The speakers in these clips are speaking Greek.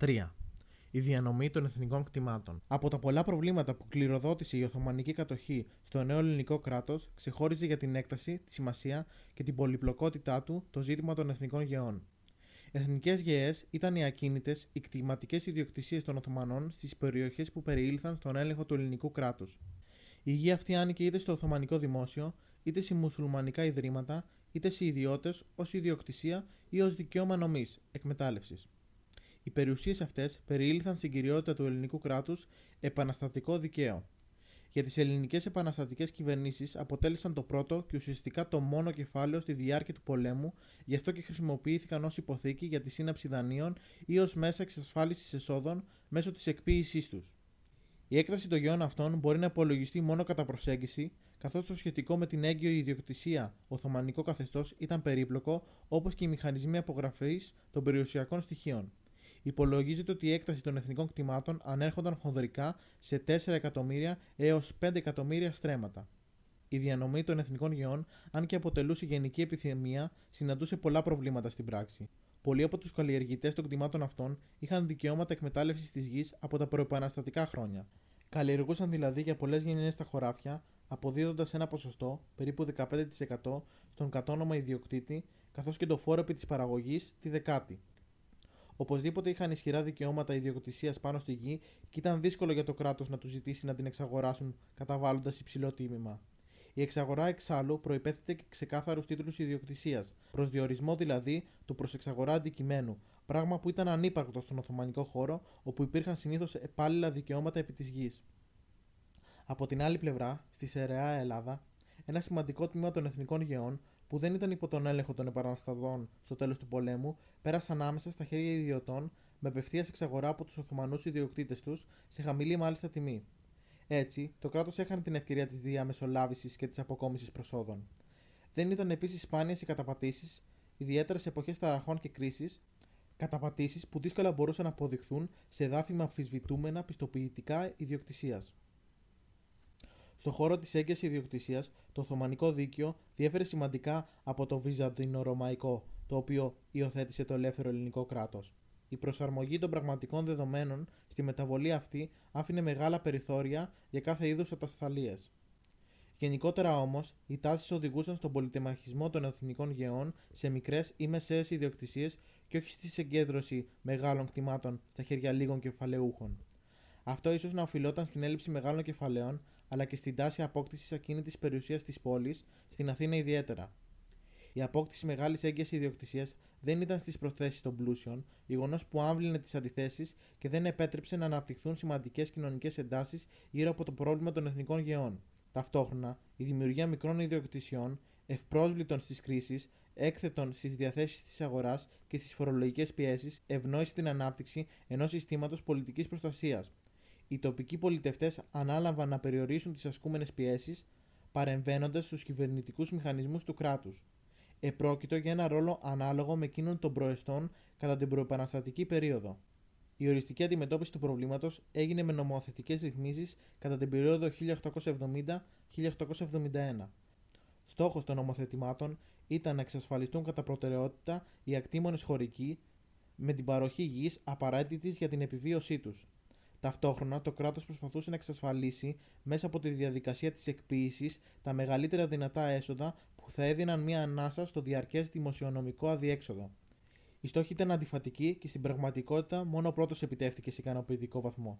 3. Η διανομή των εθνικών κτημάτων. Από τα πολλά προβλήματα που κληροδότησε η Οθωμανική κατοχή στο νέο ελληνικό κράτος, ξεχώριζε για την έκταση, τη σημασία και την πολυπλοκότητά του το ζήτημα των εθνικών γεών. Εθνικές γεές ήταν οι ακίνητες, οι κτηματικές ιδιοκτησίες των Οθωμανών στις περιοχές που περιήλθαν στον έλεγχο του ελληνικού κράτους. Η γη αυτή άνοικε είτε στο Οθωμανικό δημόσιο, είτε σε μουσουλμανικά ιδρύματα, είτε σε ιδιώτες ως ιδιοκτησία ή ως δικαίωμα νομής, εκμετάλλευσης. Οι περιουσίες αυτές περιήλθαν στην κυριότητα του ελληνικού κράτους επαναστατικό δικαίο. Για τις ελληνικές επαναστατικές κυβερνήσεις αποτέλεσαν το πρώτο και ουσιαστικά το μόνο κεφάλαιο στη διάρκεια του πολέμου, γι' αυτό και χρησιμοποιήθηκαν ως υποθήκη για τη σύναψη δανείων ή ως μέσα εξασφάλισης εσόδων μέσω της εκποίησής τους. Η έκταση των γεών αυτών μπορεί να υπολογιστεί μόνο κατά προσέγγιση, καθώς το σχετικό με την έγκυο ιδιοκτησία Οθωμανικό καθεστώς ήταν περίπλοκο, όπως και οι μηχανισμοί απογραφής των περιουσιακών στοιχείων. Υπολογίζεται ότι η έκταση των εθνικών κτημάτων ανέρχονταν χονδρικά σε 4 εκατομμύρια έως 5 εκατομμύρια στρέμματα. Η διανομή των εθνικών γεών, αν και αποτελούσε γενική επιθυμία, συναντούσε πολλά προβλήματα στην πράξη. Πολλοί από τους καλλιεργητές των κτημάτων αυτών είχαν δικαιώματα εκμετάλλευσης της γης από τα προεπαναστατικά χρόνια. Καλλιεργούσαν δηλαδή για πολλές γενιές τα χωράφια, αποδίδοντας ένα ποσοστό, περίπου 15%, στον κατόνομα ιδιοκτήτη, καθώς και το φόρο επί της παραγωγής τη δεκάτη. Οπωσδήποτε είχαν ισχυρά δικαιώματα ιδιοκτησίας πάνω στη γη και ήταν δύσκολο για το κράτος να τους ζητήσει να την εξαγοράσουν καταβάλλοντας υψηλό τίμημα. Η εξαγορά εξάλλου προπέθεται και ξεκάθαρους τίτλους ιδιοκτησίας, προσδιορισμό δηλαδή του προ εξαγορά αντικειμένου, πράγμα που ήταν ανύπαρκτο στον Οθωμανικό χώρο, όπου υπήρχαν συνήθως επάλληλα δικαιώματα επί της γης. Από την άλλη πλευρά, στη Σεραιά Ελλάδα, ένα σημαντικό τμήμα των εθνικών γεών, που δεν ήταν υπό τον έλεγχο των επαναστατών στο τέλος του πολέμου, πέρασαν άμεσα στα χέρια ιδιωτών με απευθείας εξαγορά από τους Οθωμανούς ιδιοκτήτες τους σε χαμηλή μάλιστα τιμή. Έτσι, το κράτος έχανε την ευκαιρία της διαμεσολάβησης και της αποκόμισης προσόδων. Δεν ήταν επίσης σπάνιες οι καταπατήσεις, ιδιαίτερα σε εποχές ταραχών και κρίσης, καταπατήσεις που δύσκολα μπορούσαν να αποδειχθούν σε εδάφη με αμφισβητούμενα πιστοποιητικά ιδιοκτησίας. Στον χώρο της έγκαια ιδιοκτησίας, το Οθωμανικό Δίκαιο διέφερε σημαντικά από το Βυζαντινο-Ρωμαϊκό, το οποίο υιοθέτησε το ελεύθερο ελληνικό κράτος. Η προσαρμογή των πραγματικών δεδομένων στη μεταβολή αυτή άφηνε μεγάλα περιθώρια για κάθε είδους ατασταλίες. Γενικότερα όμως, οι τάσεις οδηγούσαν στον πολυτεμαχισμό των εθνικών γεών σε μικρές ή μεσαίες ιδιοκτησίες και όχι στη συγκέντρωση μεγάλων κτημάτων στα χέρια λίγων κεφαλαιούχων. Αυτό ίσως να οφειλόταν στην έλλειψη μεγάλων κεφαλαίων, αλλά και στην τάση απόκτησης ακίνητης περιουσίας της πόλης, στην Αθήνα ιδιαίτερα. Η απόκτηση μεγάλης έγκαια ιδιοκτησίας δεν ήταν στις προθέσεις των πλούσιων, γεγονός που άμβλυνε τις αντιθέσεις και δεν επέτρεψε να αναπτυχθούν σημαντικές κοινωνικές εντάσεις γύρω από το πρόβλημα των εθνικών γεών. Ταυτόχρονα, η δημιουργία μικρών ιδιοκτησιών, ευπρόσβλητων στις κρίσεις, έκθετων στις διαθέσεις της αγοράς και στις φορολογικές πιέσεις, ευνόησε την ανάπτυξη ενός συστήματος πολιτικής προστασίας. Οι τοπικοί πολιτευτές ανάλαβαν να περιορίσουν τις ασκούμενες πιέσεις, παρεμβαίνοντας στους κυβερνητικούς μηχανισμούς του κράτους. Επρόκειτο για ένα ρόλο ανάλογο με εκείνον των προεστών κατά την προεπαναστατική περίοδο. Η οριστική αντιμετώπιση του προβλήματος έγινε με νομοθετικές ρυθμίσεις κατά την περίοδο 1870-1871. Στόχος των νομοθετημάτων ήταν να εξασφαλιστούν κατά προτεραιότητα οι ακτήμονε χωρικοί με την παροχή γη απαραίτητης για την επιβίωσή τους. Ταυτόχρονα, το κράτος προσπαθούσε να εξασφαλίσει μέσα από τη διαδικασία της εκποίησης τα μεγαλύτερα δυνατά έσοδα που θα έδιναν μια ανάσα στο διαρκές δημοσιονομικό αδιέξοδο. Η στόχη ήταν αντιφατική και στην πραγματικότητα μόνο ο πρώτος επιτεύχθηκε σε ικανοποιητικό βαθμό.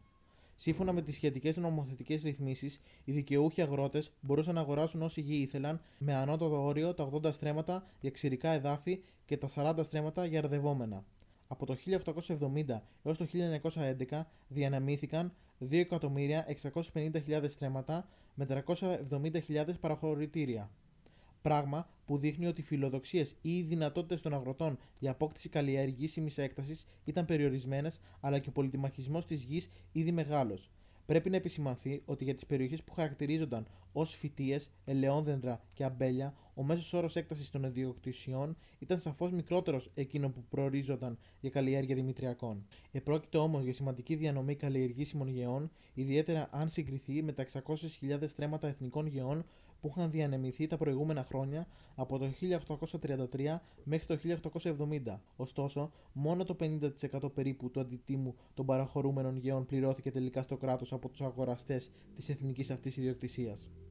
Σύμφωνα με τις σχετικές νομοθετικές ρυθμίσεις, οι δικαιούχοι αγρότες μπορούσαν να αγοράσουν όση γη ήθελαν με ανώτατο όριο τα 80 στρέμματα για ξηρικά εδάφη και τα 40 στρέμματα για αρδευόμενα. Από το 1870 έως το 1911 διανεμήθηκαν 2.650.000 στρέμματα με 370.000 παραχωρητήρια. Πράγμα που δείχνει ότι οι φιλοδοξίες ή οι δυνατότητες των αγροτών για απόκτηση καλλιεργήσιμη έκταση ήταν περιορισμένες, αλλά και ο πολιτιμαχισμός της γης ήδη μεγάλος. Πρέπει να επισημανθεί ότι για τις περιοχές που χαρακτηρίζονταν ως φυτίες, ελαιόδεντρα και αμπέλια, ο μέσος όρος έκτασης των ιδιοκτησιών ήταν σαφώς μικρότερος εκείνο που προορίζονταν για καλλιέργεια δημητριακών. Επρόκειτο όμως για σημαντική διανομή καλλιεργήσιμων γεών, ιδιαίτερα αν συγκριθεί με τα 600.000 στρέμματα εθνικών γεών που είχαν διανεμηθεί τα προηγούμενα χρόνια από το 1833 μέχρι το 1870. Ωστόσο, μόνο το 50% περίπου του αντιτίμου των παραχωρούμενων γεών πληρώθηκε τελικά στο κράτος από τους αγοραστές της εθνικής αυτής ιδιοκτησίας.